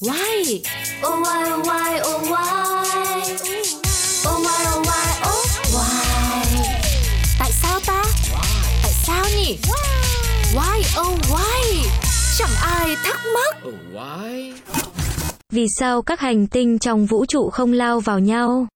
Why? Oh why oh why oh why? Oh why oh why oh why? Tại sao ta? Tại sao nhỉ? Why oh why? Chẳng ai thắc mắc. Oh, why? Vì sao các hành tinh trong vũ trụ không lao vào nhau?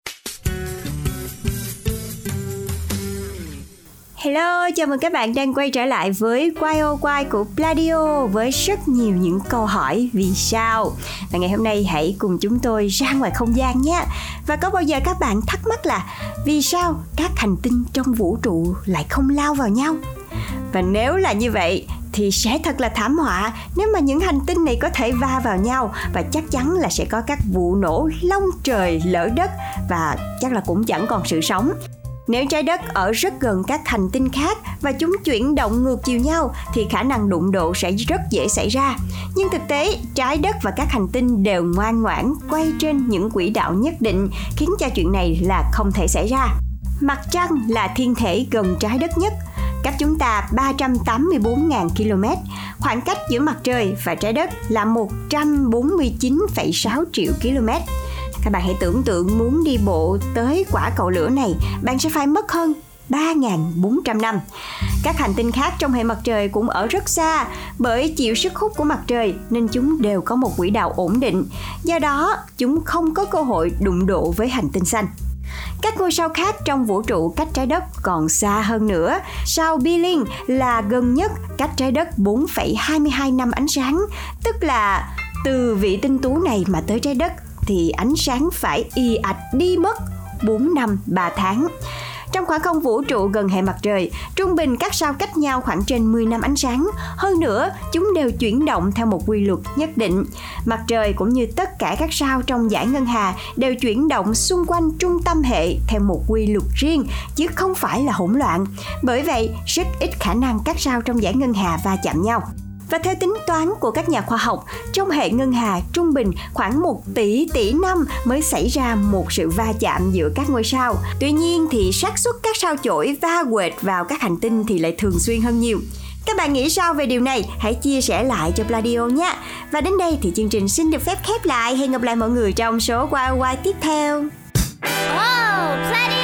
Hello, chào mừng các bạn đang quay trở lại với Quay ô Quay của Pladio với rất nhiều những câu hỏi vì sao. Và ngày hôm nay hãy cùng chúng tôi ra ngoài không gian nhé. Và có bao giờ các bạn thắc mắc là vì sao các hành tinh trong vũ trụ lại không lao vào nhau? Và nếu là như vậy thì sẽ thật là thảm họa nếu mà những hành tinh này có thể va vào nhau và chắc chắn là sẽ có các vụ nổ long trời lỡ đất và chắc là cũng chẳng còn sự sống. Nếu trái đất ở rất gần các hành tinh khác và chúng chuyển động ngược chiều nhau thì khả năng đụng độ sẽ rất dễ xảy ra. Nhưng thực tế, trái đất và các hành tinh đều ngoan ngoãn quay trên những quỹ đạo nhất định khiến cho chuyện này là không thể xảy ra. Mặt trăng là thiên thể gần trái đất nhất, cách chúng ta 384.000 km. Khoảng cách giữa mặt trời và trái đất là 149,6 triệu km. Các bạn hãy tưởng tượng muốn đi bộ tới quả cầu lửa này, bạn sẽ phải mất hơn 3.400 năm. Các hành tinh khác trong hệ mặt trời cũng ở rất xa bởi chịu sức hút của mặt trời nên chúng đều có một quỹ đạo ổn định. Do đó, chúng không có cơ hội đụng độ với hành tinh xanh. Các ngôi sao khác trong vũ trụ cách trái đất còn xa hơn nữa. Sao Billing là gần nhất cách trái đất 4,22 năm ánh sáng, tức là từ vị tinh tú này mà tới trái đất thì ánh sáng phải y ạch đi mất 4 năm 3 tháng. Trong khoảng không vũ trụ gần hệ mặt trời, trung bình các sao cách nhau khoảng trên 10 năm ánh sáng. Hơn nữa, chúng đều chuyển động theo một quy luật nhất định. Mặt trời cũng như tất cả các sao trong giải ngân hà đều chuyển động xung quanh trung tâm hệ theo một quy luật riêng, chứ không phải là hỗn loạn. Bởi vậy, rất ít khả năng các sao trong giải ngân hà va chạm nhau. Và theo tính toán của các nhà khoa học, trong hệ ngân hà trung bình khoảng 1 tỷ tỷ năm mới xảy ra một sự va chạm giữa các ngôi sao. Tuy nhiên thì xác suất các sao chổi va quệt vào các hành tinh thì lại thường xuyên hơn nhiều. Các bạn nghĩ sao về điều này? Hãy chia sẻ lại cho Pladio nhé. Và đến đây thì chương trình xin được phép khép lại. Hẹn gặp lại mọi người trong số YY tiếp theo. Oh,